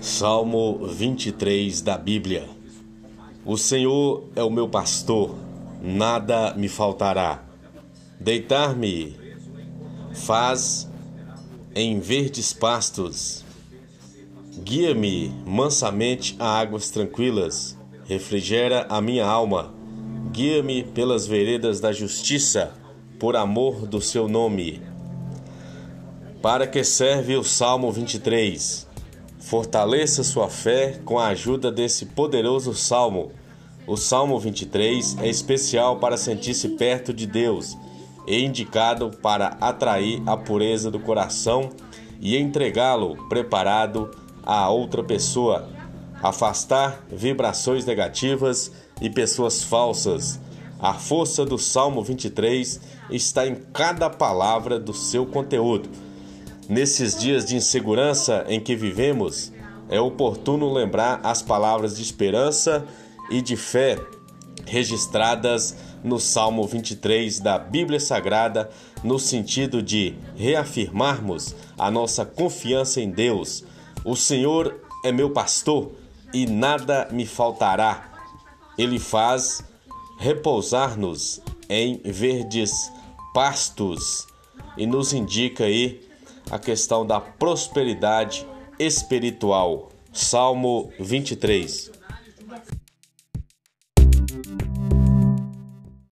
Salmo 23 da Bíblia. O Senhor é o meu pastor, nada me faltará. Deitar-me faz em verdes pastos. Guia-me mansamente a águas tranquilas. Refrigera a minha alma. Guia-me pelas veredas da justiça, por amor do seu nome. Para que serve o Salmo 23? Fortaleça sua fé com a ajuda desse poderoso salmo. O Salmo 23 é especial para sentir-se perto de Deus e indicado para atrair a pureza do coração e entregá-lo preparado a outra pessoa, afastar vibrações negativas e pessoas falsas. A força do Salmo 23 está em cada palavra do seu conteúdo Nesses dias de insegurança em que vivemos, é oportuno lembrar as palavras de esperança e de fé registradas no Salmo 23 da Bíblia Sagrada, no sentido de reafirmarmos a nossa confiança em Deus. O Senhor é meu pastor e nada me faltará. Ele faz repousar-nos em verdes pastos e nos indica aí a questão da prosperidade espiritual. Salmo 23.